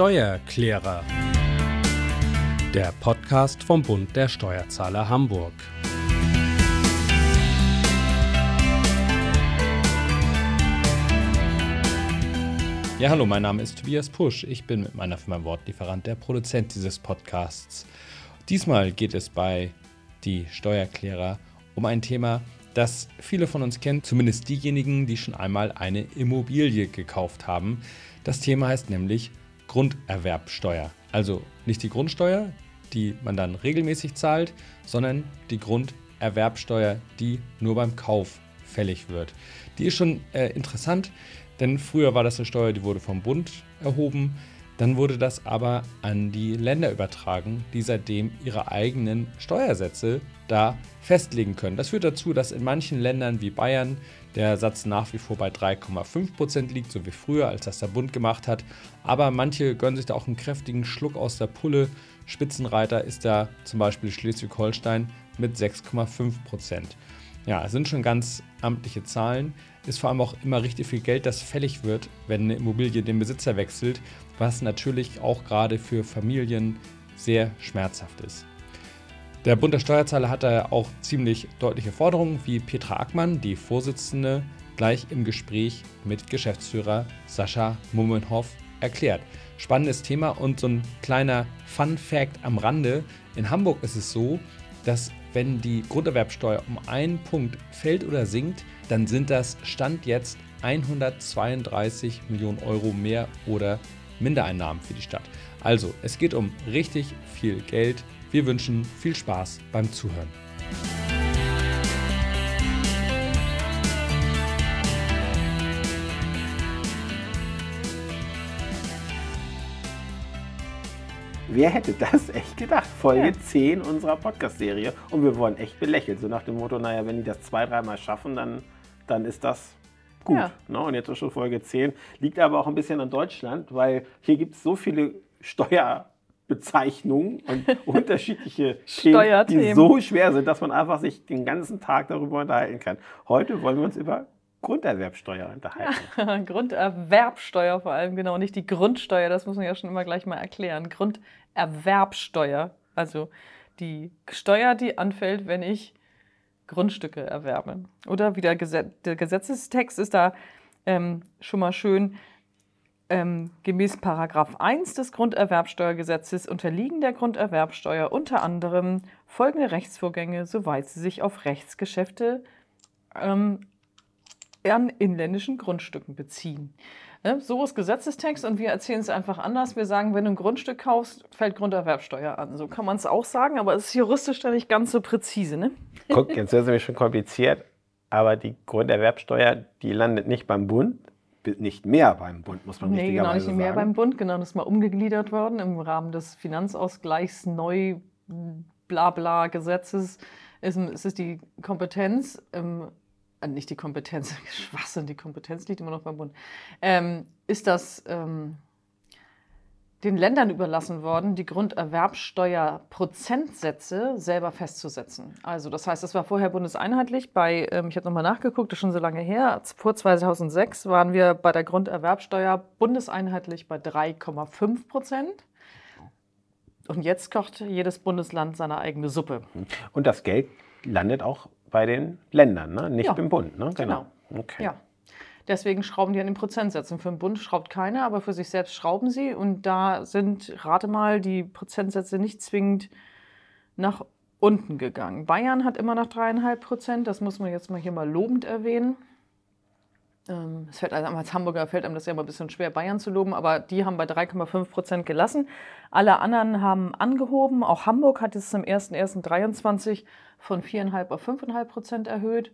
Steuerklärer. Der Podcast vom Bund der Steuerzahler Hamburg. Ja, hallo, mein Name ist Tobias Pusch. Ich bin mit meiner Firma Wortlieferant der Produzent dieses Podcasts. Diesmal geht es bei Die Steuerklärer um ein Thema, das viele von uns kennen, zumindest diejenigen, die schon einmal eine Immobilie gekauft haben. Das Thema heißt nämlich Grunderwerbsteuer. Also nicht die Grundsteuer, die man dann regelmäßig zahlt, sondern die Grunderwerbsteuer, die nur beim Kauf fällig wird. Die ist schon äh, interessant, denn früher war das eine Steuer, die wurde vom Bund erhoben. Dann wurde das aber an die Länder übertragen, die seitdem ihre eigenen Steuersätze da festlegen können. Das führt dazu, dass in manchen Ländern wie Bayern der Satz nach wie vor bei 3,5% liegt, so wie früher, als das der Bund gemacht hat. Aber manche gönnen sich da auch einen kräftigen Schluck aus der Pulle. Spitzenreiter ist da zum Beispiel Schleswig-Holstein mit 6,5%. Ja, es sind schon ganz amtliche Zahlen. Ist vor allem auch immer richtig viel Geld, das fällig wird, wenn eine Immobilie den Besitzer wechselt, was natürlich auch gerade für Familien sehr schmerzhaft ist. Der Bund der Steuerzahler hat da auch ziemlich deutliche Forderungen, wie Petra Ackmann, die Vorsitzende, gleich im Gespräch mit Geschäftsführer Sascha Mummenhoff erklärt. Spannendes Thema und so ein kleiner Fun Fact am Rande. In Hamburg ist es so, dass wenn die Grunderwerbsteuer um einen Punkt fällt oder sinkt, dann sind das Stand jetzt 132 Millionen Euro mehr oder Mindereinnahmen für die Stadt. Also, es geht um richtig viel Geld. Wir wünschen viel Spaß beim Zuhören. Wer hätte das echt gedacht? Folge ja. 10 unserer Podcast-Serie. Und wir wurden echt belächelt. So nach dem Motto, naja, wenn die das zwei, dreimal schaffen, dann, dann ist das gut. Ja. Ne? Und jetzt ist schon Folge 10. Liegt aber auch ein bisschen an Deutschland, weil hier gibt es so viele Steuerbezeichnungen und unterschiedliche Themen, die so schwer sind, dass man einfach sich den ganzen Tag darüber unterhalten kann. Heute wollen wir uns über Grunderwerbsteuer unterhalten. Ja, Grunderwerbsteuer vor allem, genau, nicht die Grundsteuer, das muss man ja schon immer gleich mal erklären. Grunderwerbsteuer, also die Steuer, die anfällt, wenn ich Grundstücke erwerbe. Oder wie der, Gesetz, der Gesetzestext ist da ähm, schon mal schön. Ähm, gemäß Paragraph 1 des Grunderwerbsteuergesetzes unterliegen der Grunderwerbsteuer unter anderem folgende Rechtsvorgänge, soweit sie sich auf Rechtsgeschäfte ähm, an inländischen Grundstücken beziehen. Ne, so ist Gesetzestext und wir erzählen es einfach anders. Wir sagen, wenn du ein Grundstück kaufst, fällt Grunderwerbsteuer an. So kann man es auch sagen, aber es ist juristisch dann nicht ganz so präzise. Ne? Guck, jetzt ist es nämlich schon kompliziert, aber die Grunderwerbsteuer, die landet nicht beim Bund, nicht mehr beim Bund, muss man nee, richtigerweise genau, nicht sagen. mehr beim Bund, genau, das ist mal umgegliedert worden im Rahmen des Finanzausgleichs neu blabla Gesetzes. Ist, ist die Kompetenz im äh, nicht die Kompetenz, Schwachsinn, die Kompetenz liegt immer noch beim Bund, ähm, ist das ähm, den Ländern überlassen worden, die Grunderwerbsteuerprozentsätze selber festzusetzen. Also das heißt, das war vorher bundeseinheitlich. Bei, ähm, ich habe nochmal nachgeguckt, das ist schon so lange her, vor 2006 waren wir bei der Grunderwerbsteuer bundeseinheitlich bei 3,5 Prozent. Und jetzt kocht jedes Bundesland seine eigene Suppe. Und das Geld landet auch bei den Ländern, ne? nicht ja. beim Bund. Ne? Genau. genau. Okay. Ja. Deswegen schrauben die an den Prozentsätzen. Für den Bund schraubt keiner, aber für sich selbst schrauben sie. Und da sind, rate mal, die Prozentsätze nicht zwingend nach unten gegangen. Bayern hat immer noch dreieinhalb Prozent. Das muss man jetzt mal hier mal lobend erwähnen. Ähm, es fällt also als Hamburger fällt einem das ja immer ein bisschen schwer, Bayern zu loben, aber die haben bei 3,5 Prozent gelassen. Alle anderen haben angehoben. Auch Hamburg hat es zum 01.01.23 von 4,5 auf 5,5 Prozent erhöht.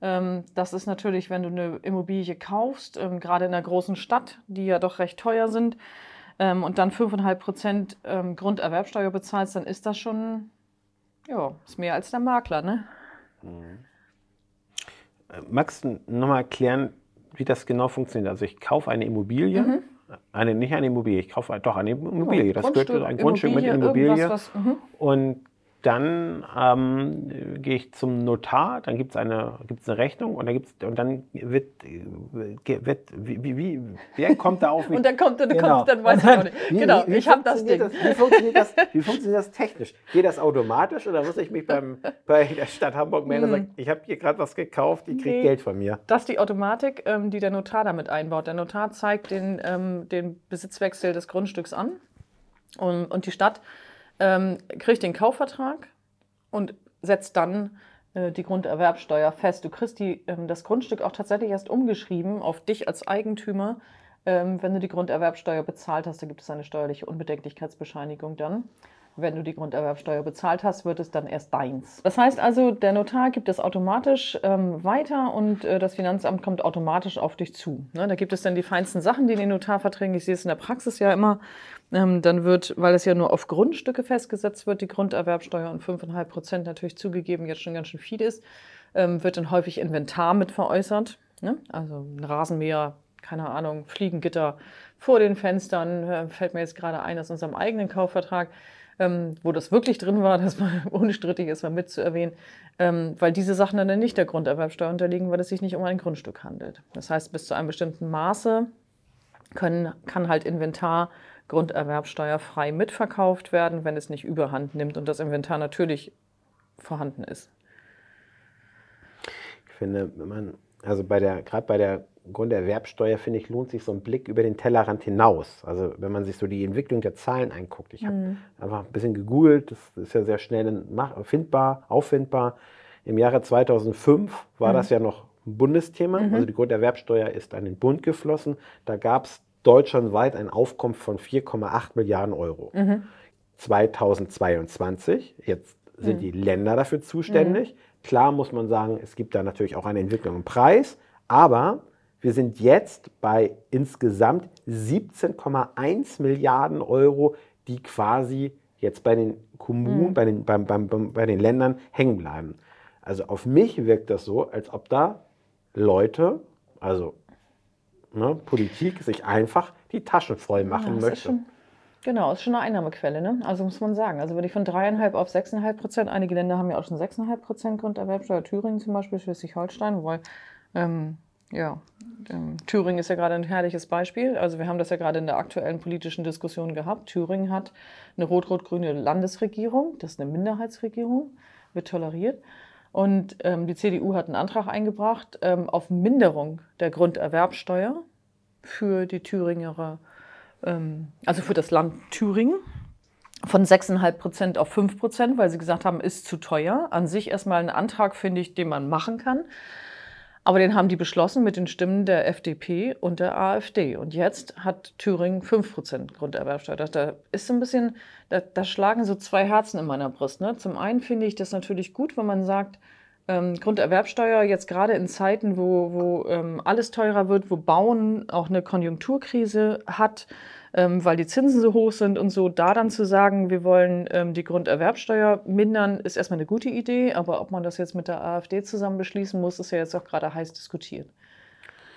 Ähm, das ist natürlich, wenn du eine Immobilie kaufst, ähm, gerade in einer großen Stadt, die ja doch recht teuer sind, und dann 5,5 Prozent Grunderwerbsteuer bezahlst, dann ist das schon, ja, ist mehr als der Makler, ne? Mhm. Magst du nochmal erklären, wie das genau funktioniert? Also ich kaufe eine Immobilie, mhm. eine, nicht eine Immobilie, ich kaufe doch eine Immobilie. Das gehört ein Grundstück mit Immobilie. Was, mhm. Und dann ähm, gehe ich zum Notar, dann gibt es eine, gibt's eine Rechnung und dann, gibt's, und dann wird, wird wie, wie, wie, wer kommt da auf mich? und dann kommt, dann, genau. kommt, dann weiß dann, ich auch nicht. Wie, genau, wie, ich habe das Ding. Das, wie, funktioniert das, wie funktioniert das technisch? Geht das automatisch oder muss ich mich beim, bei der Stadt Hamburg melden und sagen, hm. ich habe hier gerade was gekauft, ich kriege nee, Geld von mir? Das ist die Automatik, ähm, die der Notar damit einbaut. Der Notar zeigt den, ähm, den Besitzwechsel des Grundstücks an und, und die Stadt ähm, kriegt den Kaufvertrag und setzt dann äh, die Grunderwerbsteuer fest. Du kriegst die, ähm, das Grundstück auch tatsächlich erst umgeschrieben auf dich als Eigentümer, ähm, wenn du die Grunderwerbsteuer bezahlt hast. Da gibt es eine steuerliche Unbedenklichkeitsbescheinigung dann. Wenn du die Grunderwerbsteuer bezahlt hast, wird es dann erst deins. Das heißt also, der Notar gibt es automatisch ähm, weiter und äh, das Finanzamt kommt automatisch auf dich zu. Ne? Da gibt es dann die feinsten Sachen, die in den Notarverträgen, ich sehe es in der Praxis ja immer, ähm, dann wird, weil es ja nur auf Grundstücke festgesetzt wird, die Grunderwerbsteuer und 5,5 Prozent natürlich zugegeben jetzt schon ganz schön viel ist, ähm, wird dann häufig Inventar mit veräußert. Ne? Also ein Rasenmäher, keine Ahnung, Fliegengitter vor den Fenstern, äh, fällt mir jetzt gerade ein aus unserem eigenen Kaufvertrag ähm, wo das wirklich drin war, dass man unstrittig ist, mal mitzuerwähnen, ähm, weil diese Sachen dann nicht der Grunderwerbsteuer unterliegen, weil es sich nicht um ein Grundstück handelt. Das heißt, bis zu einem bestimmten Maße können, kann halt Inventar grunderwerbsteuerfrei mitverkauft werden, wenn es nicht überhand nimmt und das Inventar natürlich vorhanden ist. Ich finde, wenn man, also bei der, gerade bei der Grunderwerbsteuer, finde ich, lohnt sich so ein Blick über den Tellerrand hinaus. Also wenn man sich so die Entwicklung der Zahlen anguckt. Ich habe mhm. einfach ein bisschen gegoogelt, das ist ja sehr schnell findbar, auffindbar. Im Jahre 2005 war mhm. das ja noch ein Bundesthema. Mhm. Also die Grunderwerbsteuer ist an den Bund geflossen. Da gab es deutschlandweit ein Aufkommen von 4,8 Milliarden Euro. 2022, mhm. jetzt sind mhm. die Länder dafür zuständig. Mhm. Klar muss man sagen, es gibt da natürlich auch eine Entwicklung im Preis, aber wir sind jetzt bei insgesamt 17,1 Milliarden Euro, die quasi jetzt bei den Kommunen, mhm. bei, den, beim, beim, bei den Ländern hängen bleiben. Also auf mich wirkt das so, als ob da Leute, also ne, Politik, sich einfach die Taschen voll machen ja, möchte. Schon, genau, ist schon eine Einnahmequelle, ne? Also muss man sagen. Also würde ich von dreieinhalb auf sechseinhalb Prozent, einige Länder haben ja auch schon sechseinhalb Prozent Grunderwerbsteuer, Thüringen zum Beispiel, Schleswig-Holstein, weil ähm, ja, ähm, Thüringen ist ja gerade ein herrliches Beispiel. Also wir haben das ja gerade in der aktuellen politischen Diskussion gehabt. Thüringen hat eine rot-rot-grüne Landesregierung, das ist eine Minderheitsregierung, wird toleriert. Und ähm, die CDU hat einen Antrag eingebracht ähm, auf Minderung der Grunderwerbsteuer für die Thüringer, ähm, also für das Land Thüringen von 6,5 Prozent auf 5 Prozent, weil sie gesagt haben, ist zu teuer. An sich erstmal ein Antrag, finde ich, den man machen kann. Aber den haben die beschlossen mit den Stimmen der FDP und der AfD. Und jetzt hat Thüringen 5% Grunderwerbsteuer. Da ist so ein bisschen, da, da, schlagen so zwei Herzen in meiner Brust. Ne? Zum einen finde ich das natürlich gut, wenn man sagt, ähm, Grunderwerbsteuer jetzt gerade in Zeiten, wo, wo ähm, alles teurer wird, wo Bauen auch eine Konjunkturkrise hat, ähm, weil die Zinsen so hoch sind und so, da dann zu sagen, wir wollen ähm, die Grunderwerbsteuer mindern, ist erstmal eine gute Idee, aber ob man das jetzt mit der AfD zusammen beschließen muss, ist ja jetzt auch gerade heiß diskutiert.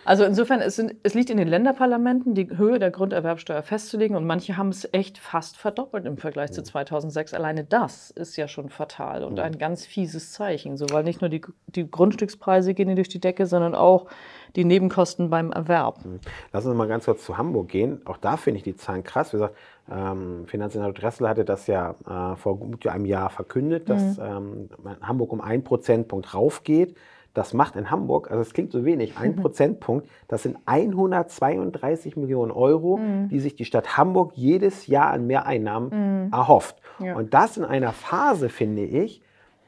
Also insofern, es, sind, es, liegt in den Länderparlamenten, die Höhe der Grunderwerbsteuer festzulegen und manche haben es echt fast verdoppelt im Vergleich zu 2006. Alleine das ist ja schon fatal und ein ganz fieses Zeichen, so, weil nicht nur die, die Grundstückspreise gehen durch die Decke, sondern auch die Nebenkosten beim Erwerb. Mhm. Lass uns mal ganz kurz zu Hamburg gehen. Auch da finde ich die Zahlen krass. Wie gesagt, ähm, Finanzsenator Dressel hatte das ja äh, vor gut einem Jahr verkündet, dass mhm. ähm, Hamburg um einen Prozentpunkt raufgeht. Das macht in Hamburg, also es klingt so wenig, ein mhm. Prozentpunkt, das sind 132 Millionen Euro, mhm. die sich die Stadt Hamburg jedes Jahr an Mehreinnahmen mhm. erhofft. Ja. Und das in einer Phase, finde ich,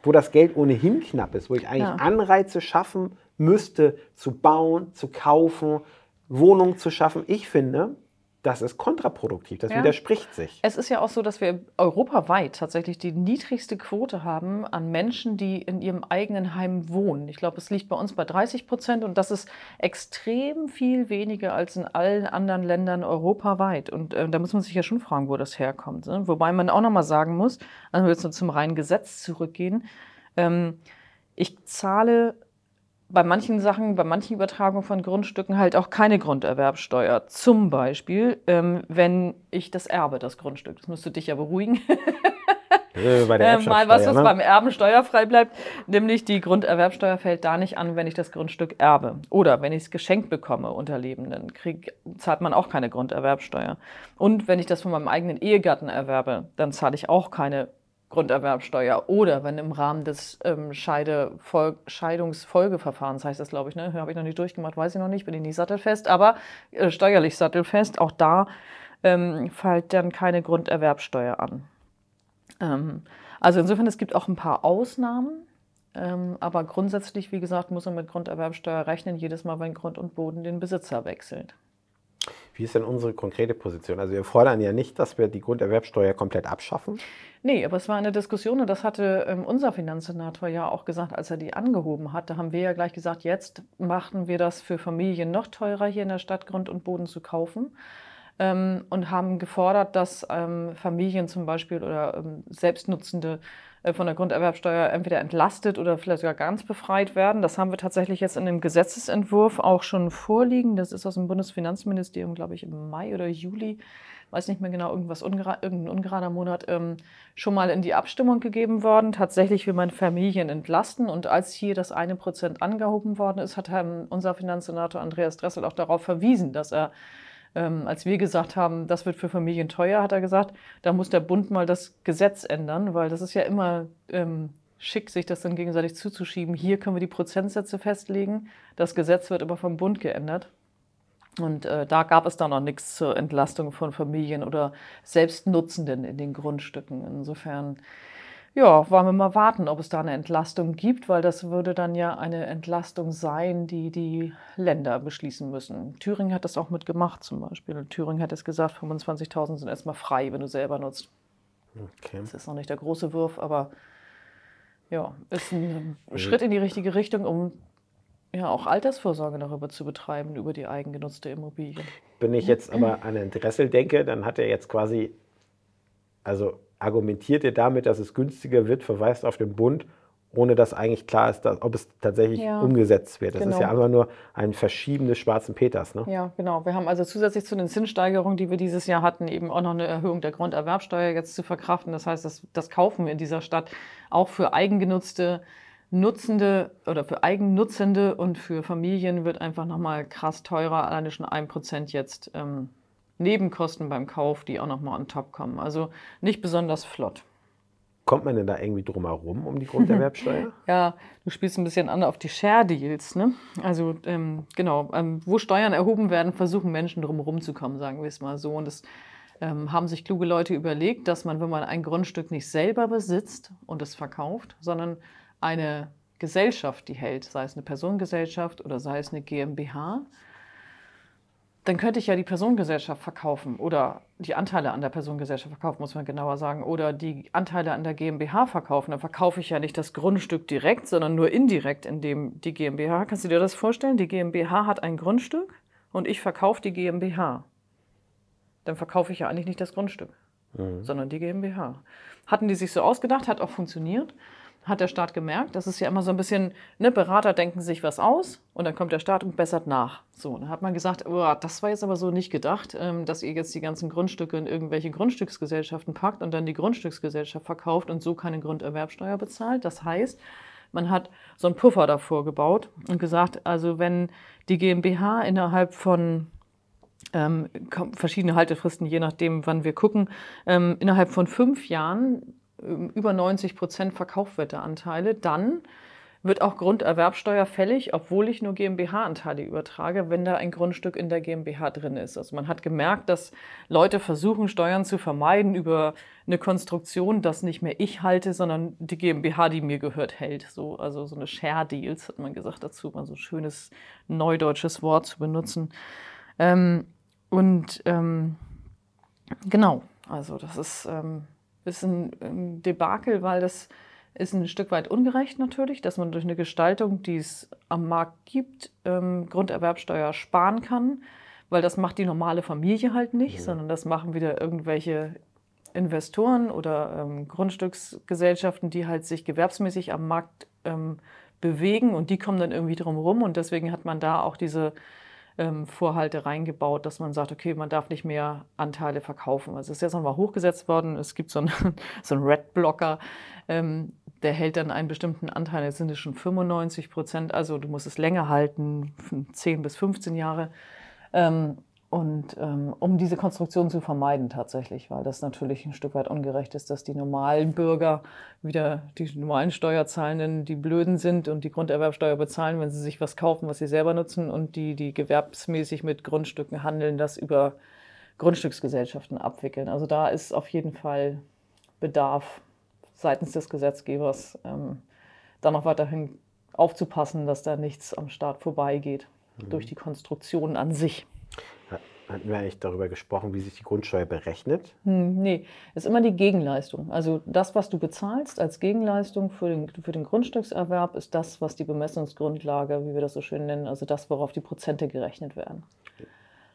wo das Geld ohnehin knapp ist, wo ich eigentlich ja. Anreize schaffen müsste, zu bauen, zu kaufen, Wohnungen zu schaffen. Ich finde, das ist kontraproduktiv, das ja. widerspricht sich. Es ist ja auch so, dass wir europaweit tatsächlich die niedrigste Quote haben an Menschen, die in ihrem eigenen Heim wohnen. Ich glaube, es liegt bei uns bei 30 Prozent und das ist extrem viel weniger als in allen anderen Ländern europaweit. Und äh, da muss man sich ja schon fragen, wo das herkommt. Ne? Wobei man auch nochmal sagen muss, also jetzt nur zum reinen Gesetz zurückgehen, ähm, ich zahle bei manchen Sachen, bei manchen Übertragungen von Grundstücken halt auch keine Grunderwerbsteuer. Zum Beispiel, ähm, wenn ich das erbe, das Grundstück. Das müsste dich ja beruhigen. äh, bei der äh, mal was, was ne? beim Erben steuerfrei bleibt, nämlich die Grunderwerbsteuer fällt da nicht an, wenn ich das Grundstück erbe. Oder wenn ich es geschenkt bekomme unter Lebenden, krieg, zahlt man auch keine Grunderwerbsteuer. Und wenn ich das von meinem eigenen Ehegatten erwerbe, dann zahle ich auch keine Grunderwerbsteuer. Oder wenn im Rahmen des ähm, Scheidungsfolgeverfahrens, heißt das, glaube ich, ne? habe ich noch nicht durchgemacht, weiß ich noch nicht, bin ich nicht sattelfest, aber äh, steuerlich sattelfest, auch da ähm, fällt dann keine Grunderwerbsteuer an. Ähm, also insofern, es gibt auch ein paar Ausnahmen. Ähm, aber grundsätzlich, wie gesagt, muss man mit Grunderwerbsteuer rechnen, jedes Mal, wenn Grund und Boden den Besitzer wechselt. Wie ist denn unsere konkrete Position? Also wir fordern ja nicht, dass wir die Grunderwerbsteuer komplett abschaffen. Nee, aber es war eine Diskussion und das hatte ähm, unser Finanzsenator ja auch gesagt, als er die angehoben hat. Da haben wir ja gleich gesagt, jetzt machten wir das für Familien noch teurer, hier in der Stadt Grund und Boden zu kaufen. Ähm, und haben gefordert, dass ähm, Familien zum Beispiel oder Selbstnutzende von der Grunderwerbsteuer entweder entlastet oder vielleicht sogar ganz befreit werden. Das haben wir tatsächlich jetzt in dem Gesetzesentwurf auch schon vorliegen. Das ist aus dem Bundesfinanzministerium, glaube ich, im Mai oder Juli, weiß nicht mehr genau, irgendwas ungera irgendein ungerader Monat, ähm, schon mal in die Abstimmung gegeben worden. Tatsächlich will man Familien entlasten. Und als hier das eine Prozent angehoben worden ist, hat unser Finanzsenator Andreas Dressel auch darauf verwiesen, dass er ähm, als wir gesagt haben, das wird für Familien teuer, hat er gesagt, da muss der Bund mal das Gesetz ändern, weil das ist ja immer ähm, schick, sich das dann gegenseitig zuzuschieben. Hier können wir die Prozentsätze festlegen, das Gesetz wird aber vom Bund geändert. Und äh, da gab es dann noch nichts zur Entlastung von Familien oder Selbstnutzenden in den Grundstücken. Insofern ja, wollen wir mal warten, ob es da eine Entlastung gibt, weil das würde dann ja eine Entlastung sein, die die Länder beschließen müssen. Thüringen hat das auch mitgemacht zum Beispiel. Thüringen hat es gesagt, 25.000 sind erstmal frei, wenn du selber nutzt. Okay. Das ist noch nicht der große Wurf, aber ja, ist ein mhm. Schritt in die richtige Richtung, um ja auch Altersvorsorge darüber zu betreiben, über die eigengenutzte Immobilie. Wenn ich jetzt aber an den Dressel denke, dann hat er jetzt quasi, also argumentiert er damit, dass es günstiger wird, verweist auf den Bund, ohne dass eigentlich klar ist, dass, ob es tatsächlich ja, umgesetzt wird. Das genau. ist ja einfach nur ein Verschieben des schwarzen Peters. Ne? Ja, genau. Wir haben also zusätzlich zu den Zinssteigerungen, die wir dieses Jahr hatten, eben auch noch eine Erhöhung der Grunderwerbsteuer jetzt zu verkraften. Das heißt, das, das kaufen wir in dieser Stadt auch für eigengenutzte Nutzende oder für Eigennutzende und für Familien wird einfach nochmal krass teurer, alleine schon ein Prozent jetzt. Ähm, Nebenkosten beim Kauf, die auch nochmal on top kommen. Also nicht besonders flott. Kommt man denn da irgendwie drum herum um die Grunderwerbsteuer? ja, du spielst ein bisschen an auf die Share-Deals. Ne? Also ähm, genau, ähm, wo Steuern erhoben werden, versuchen Menschen drum herum zu kommen, sagen wir es mal so. Und das ähm, haben sich kluge Leute überlegt, dass man, wenn man ein Grundstück nicht selber besitzt und es verkauft, sondern eine Gesellschaft die hält, sei es eine Personengesellschaft oder sei es eine GmbH, dann könnte ich ja die Personengesellschaft verkaufen oder die Anteile an der Personengesellschaft verkaufen, muss man genauer sagen, oder die Anteile an der GmbH verkaufen. Dann verkaufe ich ja nicht das Grundstück direkt, sondern nur indirekt, indem die GmbH, kannst du dir das vorstellen? Die GmbH hat ein Grundstück und ich verkaufe die GmbH. Dann verkaufe ich ja eigentlich nicht das Grundstück, mhm. sondern die GmbH. Hatten die sich so ausgedacht, hat auch funktioniert hat der Staat gemerkt. Das ist ja immer so ein bisschen, ne, Berater denken sich was aus und dann kommt der Staat und bessert nach. So, dann hat man gesagt, oh, das war jetzt aber so nicht gedacht, ähm, dass ihr jetzt die ganzen Grundstücke in irgendwelche Grundstücksgesellschaften packt und dann die Grundstücksgesellschaft verkauft und so keine Grunderwerbsteuer bezahlt. Das heißt, man hat so einen Puffer davor gebaut und gesagt, also wenn die GmbH innerhalb von ähm, verschiedene Haltefristen, je nachdem, wann wir gucken, ähm, innerhalb von fünf Jahren über 90 Prozent Verkaufswerteanteile, dann wird auch Grunderwerbsteuer fällig, obwohl ich nur GmbH-Anteile übertrage, wenn da ein Grundstück in der GmbH drin ist. Also man hat gemerkt, dass Leute versuchen, Steuern zu vermeiden über eine Konstruktion, das nicht mehr ich halte, sondern die GmbH, die mir gehört, hält. So, also so eine Share Deals, hat man gesagt dazu, mal so ein schönes neudeutsches Wort zu benutzen. Ähm, und ähm, genau, also das ist ähm, ist ein, Debakel, weil das ist ein Stück weit ungerecht natürlich, dass man durch eine Gestaltung, die es am Markt gibt, ähm, Grunderwerbsteuer sparen kann, weil das macht die normale Familie halt nicht, ja. sondern das machen wieder irgendwelche Investoren oder ähm, Grundstücksgesellschaften, die halt sich gewerbsmäßig am Markt ähm, bewegen und die kommen dann irgendwie drum rum und deswegen hat man da auch diese ähm, Vorhalte reingebaut, dass man sagt, okay, man darf nicht mehr Anteile verkaufen. Also es ist jetzt nochmal hochgesetzt worden. Es gibt so einen, so einen Red-Blocker, ähm, der hält dann einen bestimmten Anteil, jetzt sind es schon 95 Prozent, also du musst es länger halten, 10 bis 15 Jahre. Ähm, und ähm, um diese Konstruktion zu vermeiden tatsächlich, weil das natürlich ein Stück weit ungerecht ist, dass die normalen Bürger wieder die normalen Steuerzahlenden die Blöden sind und die Grunderwerbsteuer bezahlen, wenn sie sich was kaufen, was sie selber nutzen und die, die gewerbsmäßig mit Grundstücken handeln, das über Grundstücksgesellschaften abwickeln. Also da ist auf jeden Fall Bedarf seitens des Gesetzgebers, ähm, da noch weiterhin aufzupassen, dass da nichts am Staat vorbeigeht mhm. durch die Konstruktion an sich. Hatten wir eigentlich darüber gesprochen, wie sich die Grundsteuer berechnet? Hm, nee, ist immer die Gegenleistung. Also das, was du bezahlst als Gegenleistung für den, für den Grundstückserwerb, ist das, was die Bemessungsgrundlage, wie wir das so schön nennen, also das, worauf die Prozente gerechnet werden.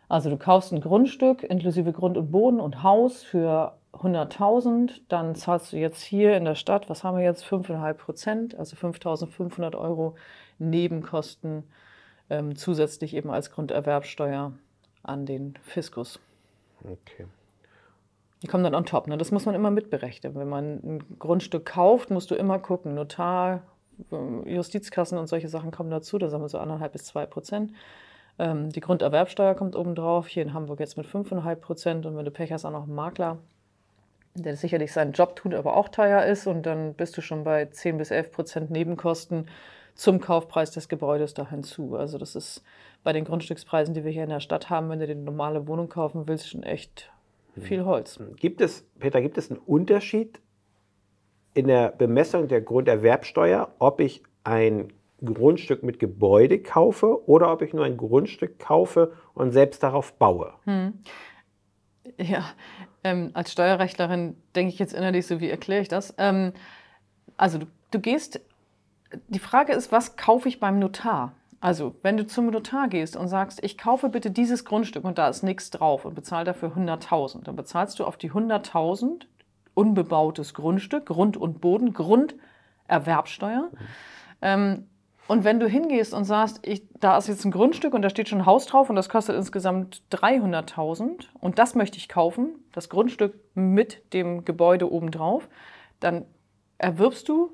Also du kaufst ein Grundstück inklusive Grund und Boden und Haus für 100.000, dann zahlst du jetzt hier in der Stadt, was haben wir jetzt, 5,5 Prozent, also 5.500 Euro Nebenkosten ähm, zusätzlich eben als Grunderwerbsteuer an den Fiskus. Okay. Die kommen dann on top. Ne? Das muss man immer mitberechnen. Wenn man ein Grundstück kauft, musst du immer gucken. Notar, äh, Justizkassen und solche Sachen kommen dazu. Da sind wir so anderthalb bis zwei Prozent. Ähm, die Grunderwerbsteuer kommt obendrauf. Hier in Hamburg jetzt mit 5,5 Prozent. Und wenn du Pech hast, auch noch ein Makler der sicherlich seinen Job tut, aber auch teuer ist. Und dann bist du schon bei 10 bis 11 Prozent Nebenkosten zum Kaufpreis des Gebäudes da hinzu. Also das ist bei den Grundstückspreisen, die wir hier in der Stadt haben, wenn du eine normale Wohnung kaufen willst, schon echt viel Holz. Gibt es, Peter, gibt es einen Unterschied in der Bemessung der Grunderwerbsteuer, ob ich ein Grundstück mit Gebäude kaufe oder ob ich nur ein Grundstück kaufe und selbst darauf baue? Hm. Ja, ähm, als Steuerrechtlerin denke ich jetzt innerlich so, wie erkläre ich das? Ähm, also du, du gehst, die Frage ist, was kaufe ich beim Notar? Also, wenn du zum Notar gehst und sagst, ich kaufe bitte dieses Grundstück und da ist nichts drauf und bezahle dafür 100.000, dann bezahlst du auf die 100.000 unbebautes Grundstück, Grund und Boden, Grunderwerbsteuer. Ähm, und wenn du hingehst und sagst, ich, da ist jetzt ein Grundstück und da steht schon ein Haus drauf und das kostet insgesamt 300.000 und das möchte ich kaufen, das Grundstück mit dem Gebäude obendrauf, dann erwirbst du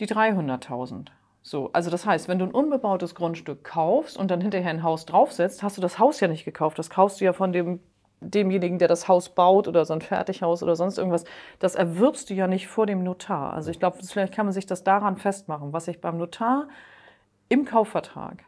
die 300.000. So, also das heißt, wenn du ein unbebautes Grundstück kaufst und dann hinterher ein Haus draufsetzt, hast du das Haus ja nicht gekauft. Das kaufst du ja von dem, demjenigen, der das Haus baut oder so ein Fertighaus oder sonst irgendwas. Das erwirbst du ja nicht vor dem Notar. Also ich glaube, vielleicht kann man sich das daran festmachen, was ich beim Notar im Kaufvertrag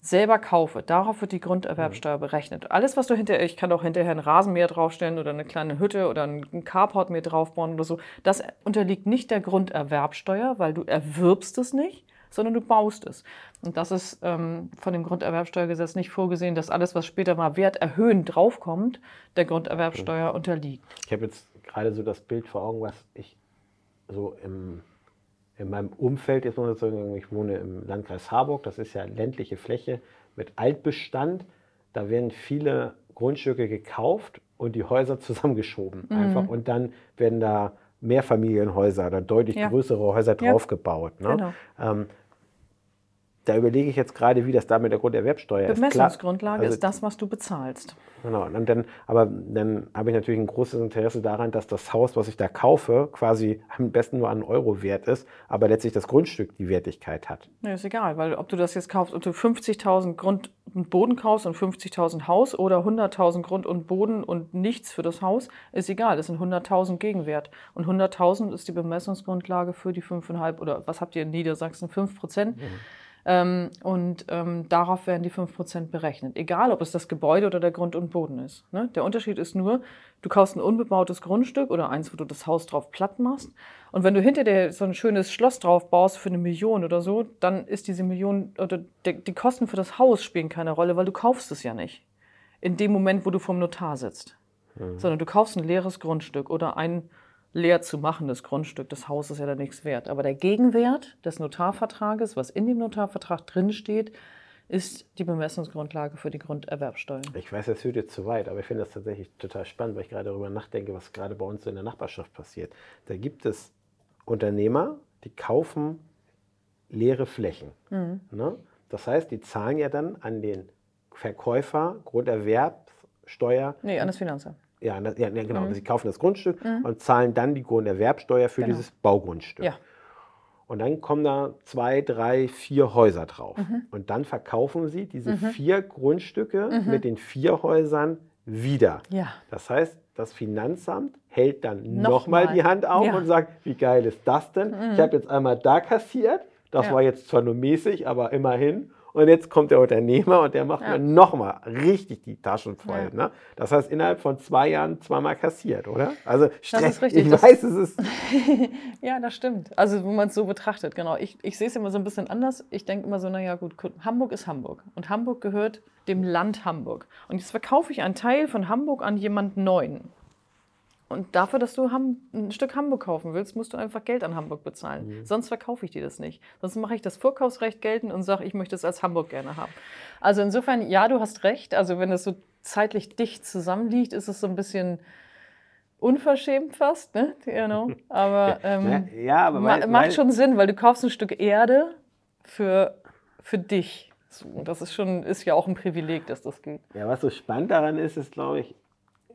selber kaufe, darauf wird die Grunderwerbsteuer berechnet. Alles, was du hinterher, ich kann auch hinterher ein Rasenmäher draufstellen oder eine kleine Hütte oder ein Carport mir draufbauen oder so, das unterliegt nicht der Grunderwerbsteuer, weil du erwirbst es nicht, sondern du baust es. Und das ist ähm, von dem Grunderwerbsteuergesetz nicht vorgesehen, dass alles, was später mal werterhöhend draufkommt, der Grunderwerbsteuer unterliegt. Ich habe jetzt gerade so das Bild vor Augen, was ich so im in meinem Umfeld, jetzt muss ich ich wohne im Landkreis Harburg, das ist ja ländliche Fläche mit Altbestand. Da werden viele Grundstücke gekauft und die Häuser zusammengeschoben mhm. einfach. Und dann werden da Mehrfamilienhäuser oder deutlich ja. größere Häuser draufgebaut. Ja. Ne? Genau. Ähm, da überlege ich jetzt gerade, wie das da mit der Grunderwerbsteuer ist. Bemessungsgrundlage also, ist das, was du bezahlst. Genau, und dann, aber dann habe ich natürlich ein großes Interesse daran, dass das Haus, was ich da kaufe, quasi am besten nur einen Euro wert ist, aber letztlich das Grundstück die Wertigkeit hat. Ja, ist egal, weil ob du das jetzt kaufst, ob du 50.000 Grund und Boden kaufst und 50.000 Haus oder 100.000 Grund und Boden und nichts für das Haus, ist egal, das sind 100.000 Gegenwert. Und 100.000 ist die Bemessungsgrundlage für die 5,5 oder was habt ihr in Niedersachsen, 5 Prozent. Mhm. Ähm, und ähm, darauf werden die 5% berechnet. Egal, ob es das Gebäude oder der Grund und Boden ist. Ne? Der Unterschied ist nur, du kaufst ein unbebautes Grundstück oder eins, wo du das Haus drauf platt machst. Und wenn du hinter dir so ein schönes Schloss drauf baust für eine Million oder so, dann ist diese Million, oder die, die Kosten für das Haus spielen keine Rolle, weil du kaufst es ja nicht. In dem Moment, wo du vom Notar sitzt. Mhm. Sondern du kaufst ein leeres Grundstück oder ein leer zu machen, das Grundstück, das Haus ist ja dann nichts wert. Aber der Gegenwert des Notarvertrages, was in dem Notarvertrag drinsteht, ist die Bemessungsgrundlage für die Grunderwerbsteuer. Ich weiß, das führt jetzt zu weit, aber ich finde das tatsächlich total spannend, weil ich gerade darüber nachdenke, was gerade bei uns in der Nachbarschaft passiert. Da gibt es Unternehmer, die kaufen leere Flächen. Mhm. Ne? Das heißt, die zahlen ja dann an den Verkäufer Grunderwerbsteuer. Nee, an das Finanzamt. Ja, ja, genau. Mhm. Sie kaufen das Grundstück mhm. und zahlen dann die Grunderwerbsteuer für genau. dieses Baugrundstück. Ja. Und dann kommen da zwei, drei, vier Häuser drauf. Mhm. Und dann verkaufen sie diese mhm. vier Grundstücke mhm. mit den vier Häusern wieder. Ja. Das heißt, das Finanzamt hält dann nochmal noch die Hand auf ja. und sagt, wie geil ist das denn? Mhm. Ich habe jetzt einmal da kassiert, das war jetzt zwar nur mäßig, aber immerhin. Und jetzt kommt der Unternehmer und der macht ja. mir nochmal richtig die Taschen voll. Ja. Ne? Das heißt, innerhalb von zwei Jahren zweimal kassiert, oder? Also Stress, das ist richtig. ich das weiß, es ist... ja, das stimmt. Also wenn man es so betrachtet, genau. Ich, ich sehe es immer so ein bisschen anders. Ich denke immer so, naja gut, Hamburg ist Hamburg. Und Hamburg gehört dem Land Hamburg. Und jetzt verkaufe ich einen Teil von Hamburg an jemanden Neuen. Und dafür, dass du ein Stück Hamburg kaufen willst, musst du einfach Geld an Hamburg bezahlen. Mhm. Sonst verkaufe ich dir das nicht. Sonst mache ich das Vorkaufsrecht geltend und sage, ich möchte es als Hamburg gerne haben. Also insofern, ja, du hast recht. Also wenn es so zeitlich dicht zusammenliegt, ist es so ein bisschen unverschämt fast, ne? You know? Aber, ähm, ja, ja, aber weil, macht schon Sinn, weil du kaufst ein Stück Erde für, für dich. Und das ist schon, ist ja auch ein Privileg, dass das geht. Ja, was so spannend daran ist, ist, glaube ich,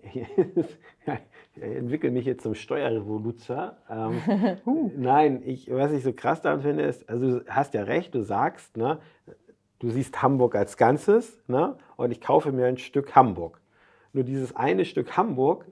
ich entwickle mich jetzt zum Steuerrevoluzer. Ähm, uh. Nein, ich, was ich so krass daran finde, ist, also du hast ja recht, du sagst, ne, du siehst Hamburg als Ganzes ne, und ich kaufe mir ein Stück Hamburg. Nur dieses eine Stück Hamburg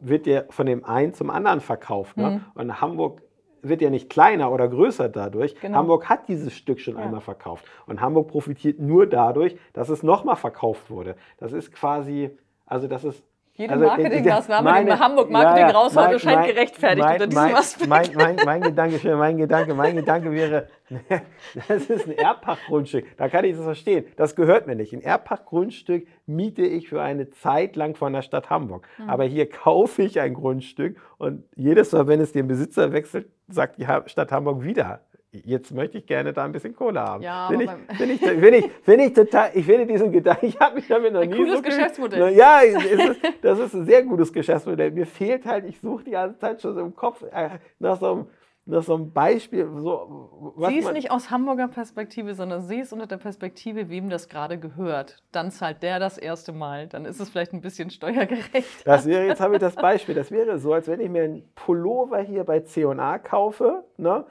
wird dir von dem einen zum anderen verkauft. Ne? Mhm. Und Hamburg wird ja nicht kleiner oder größer dadurch. Genau. Hamburg hat dieses Stück schon ja. einmal verkauft. Und Hamburg profitiert nur dadurch, dass es nochmal verkauft wurde. Das ist quasi, also das ist jede also, Marketingmaßnahme, die bei Hamburg Marketing ja, ja, raushaut, mein, scheint gerechtfertigt mein, unter diesem Aspekt. Mein, mein, mein, Gedanke, mein Gedanke, mein Gedanke wäre, das ist ein Erbpachtgrundstück. Da kann ich das verstehen. Das gehört mir nicht. Ein Erbpachtgrundstück miete ich für eine Zeit lang von der Stadt Hamburg. Mhm. Aber hier kaufe ich ein Grundstück und jedes Mal, wenn es den Besitzer wechselt, sagt die Stadt Hamburg wieder, jetzt möchte ich gerne da ein bisschen Kohle haben. Ja, bin, ich, bin, ich, bin, ich, bin ich total, ich finde diesen Gedanken, ich habe mich damit noch ein nie cooles so Geschäftsmodell. Ja, ist, das ist ein sehr gutes Geschäftsmodell. Mir fehlt halt, ich suche die ganze Zeit schon so im Kopf äh, nach so einem nach so einem Beispiel. So, sieh es nicht aus Hamburger Perspektive, sondern sieh es unter der Perspektive, wem das gerade gehört. Dann zahlt der das erste Mal. Dann ist es vielleicht ein bisschen steuergerecht. Das wäre, jetzt habe ich das Beispiel, das wäre so, als wenn ich mir einen Pullover hier bei C&A kaufe, ne?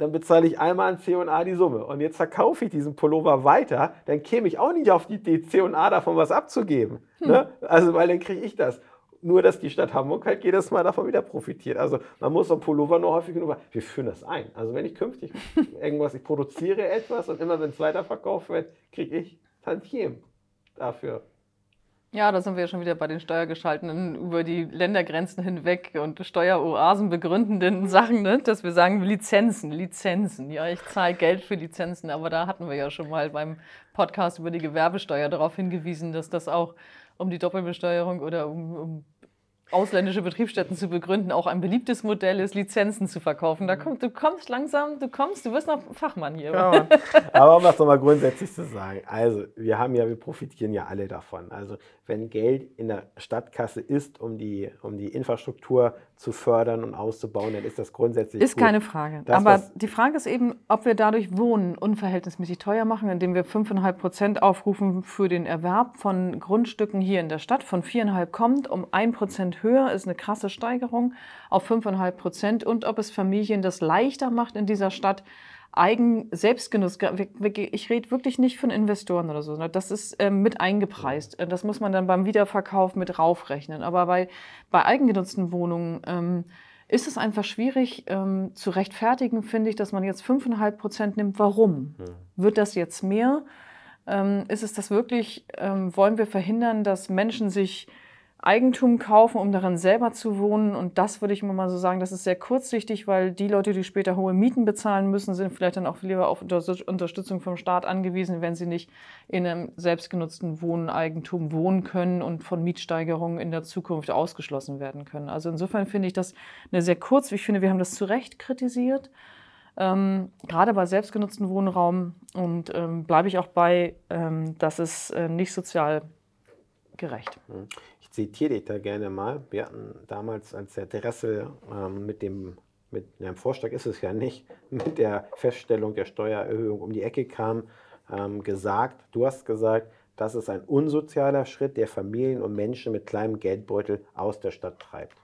Dann bezahle ich einmal an C&A die Summe. Und jetzt verkaufe ich diesen Pullover weiter, dann käme ich auch nicht auf die Idee, C&A davon was abzugeben. Hm. Ne? Also, weil dann kriege ich das. Nur, dass die Stadt Hamburg halt jedes Mal davon wieder profitiert. Also man muss so ein Pullover nur häufig genug. Wir führen das ein. Also wenn ich künftig irgendwas, ich produziere etwas und immer wenn es weiterverkauft wird, kriege ich Tantiem dafür. Ja, da sind wir ja schon wieder bei den Steuergeschalteten über die Ländergrenzen hinweg und Steueroasen begründenden Sachen, ne? dass wir sagen Lizenzen, Lizenzen. Ja, ich zahle Geld für Lizenzen, aber da hatten wir ja schon mal beim Podcast über die Gewerbesteuer darauf hingewiesen, dass das auch um die Doppelbesteuerung oder um, um ausländische Betriebsstätten zu begründen, auch ein beliebtes Modell ist, Lizenzen zu verkaufen. Da komm, du kommst langsam, du kommst, du wirst noch Fachmann hier. Ja, aber um das nochmal grundsätzlich zu sagen, also wir haben ja, wir profitieren ja alle davon. Also wenn Geld in der Stadtkasse ist, um die, um die Infrastruktur zu fördern und auszubauen, dann ist das grundsätzlich. Ist gut. keine Frage. Das, Aber die Frage ist eben, ob wir dadurch Wohnen unverhältnismäßig teuer machen, indem wir 5,5 Prozent aufrufen für den Erwerb von Grundstücken hier in der Stadt. Von 4,5 kommt um 1 Prozent höher, ist eine krasse Steigerung auf 5,5 Prozent. Und ob es Familien das leichter macht in dieser Stadt, Eigen Selbstgenuss, ich rede wirklich nicht von Investoren oder so, ne? das ist ähm, mit eingepreist. Das muss man dann beim Wiederverkauf mit raufrechnen. Aber bei, bei eigengenutzten Wohnungen ähm, ist es einfach schwierig ähm, zu rechtfertigen, finde ich, dass man jetzt 5,5 Prozent nimmt. Warum? Wird das jetzt mehr? Ähm, ist es das wirklich, ähm, wollen wir verhindern, dass Menschen sich Eigentum kaufen, um darin selber zu wohnen. Und das würde ich immer mal so sagen, das ist sehr kurzsichtig, weil die Leute, die später hohe Mieten bezahlen müssen, sind vielleicht dann auch lieber auf Unterstützung vom Staat angewiesen, wenn sie nicht in einem selbstgenutzten Wohneigentum wohnen können und von Mietsteigerungen in der Zukunft ausgeschlossen werden können. Also insofern finde ich das eine sehr kurz. Ich finde, wir haben das zu Recht kritisiert. Ähm, gerade bei selbstgenutzten Wohnraum und ähm, bleibe ich auch bei, ähm, dass es äh, nicht sozial gerecht. Zitiere dich da gerne mal. Wir hatten damals, als der Dressel ähm, mit dem, mit einem Vorschlag ist es ja nicht, mit der Feststellung der Steuererhöhung um die Ecke kam, ähm, gesagt, du hast gesagt, Das ist ein unsozialer Schritt, der Familien und Menschen mit kleinem Geldbeutel aus der Stadt treibt.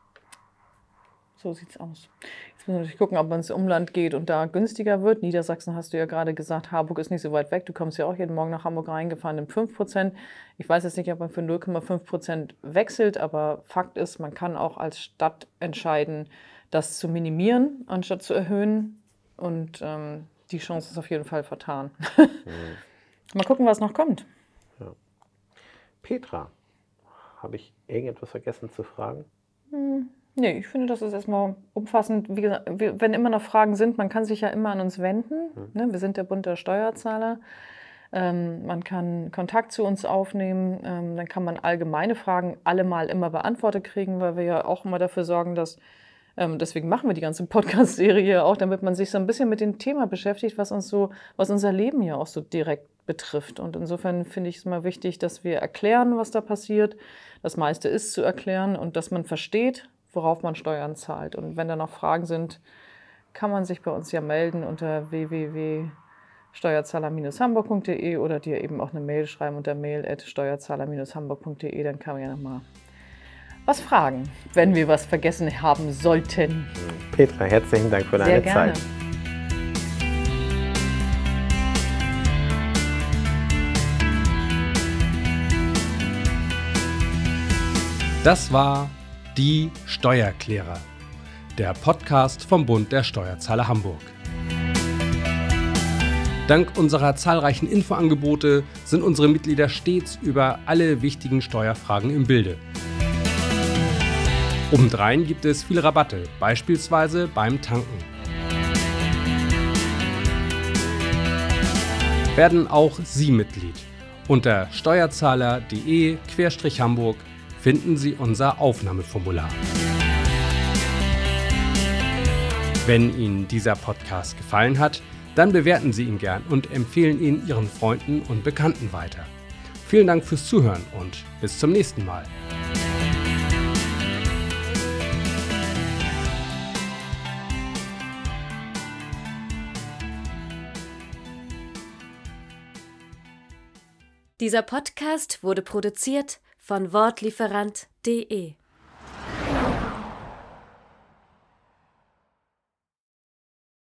So sieht es aus. Jetzt müssen wir natürlich gucken, ob man ins Umland geht und da günstiger wird. Niedersachsen hast du ja gerade gesagt, Harburg ist nicht so weit weg. Du kommst ja auch jeden Morgen nach Hamburg reingefahren im 5%. Ich weiß jetzt nicht, ob man für 0,5% wechselt, aber Fakt ist, man kann auch als Stadt entscheiden, das zu minimieren, anstatt zu erhöhen. Und ähm, die Chance ist auf jeden Fall vertan. Mal gucken, was noch kommt. Ja. Petra, habe ich irgendetwas vergessen zu fragen? Hm, nee, ich finde, das ist erstmal umfassend. Wie gesagt, wenn immer noch Fragen sind, man kann sich ja immer an uns wenden. Ne? Wir sind der Bund der Steuerzahler. Ähm, man kann Kontakt zu uns aufnehmen. Ähm, dann kann man allgemeine Fragen alle mal immer beantwortet kriegen, weil wir ja auch immer dafür sorgen, dass ähm, deswegen machen wir die ganze Podcast-Serie auch, damit man sich so ein bisschen mit dem Thema beschäftigt, was uns so, was unser Leben ja auch so direkt betrifft. Und insofern finde ich es mal wichtig, dass wir erklären, was da passiert. Das meiste ist zu erklären und dass man versteht, worauf man Steuern zahlt. Und wenn da noch Fragen sind, kann man sich bei uns ja melden unter www.steuerzahler-hamburg.de oder dir eben auch eine Mail schreiben unter mail.steuerzahler-hamburg.de. Dann kann man ja nochmal was fragen, wenn wir was vergessen haben sollten. Petra, herzlichen Dank für deine Zeit. Das war Die Steuerklärer, der Podcast vom Bund der Steuerzahler Hamburg. Dank unserer zahlreichen Infoangebote sind unsere Mitglieder stets über alle wichtigen Steuerfragen im Bilde. Obendrein gibt es viele Rabatte, beispielsweise beim Tanken. Werden auch Sie Mitglied. Unter steuerzahler.de-hamburg finden Sie unser Aufnahmeformular. Wenn Ihnen dieser Podcast gefallen hat, dann bewerten Sie ihn gern und empfehlen ihn Ihren Freunden und Bekannten weiter. Vielen Dank fürs Zuhören und bis zum nächsten Mal. Dieser Podcast wurde produziert von Wortlieferant.de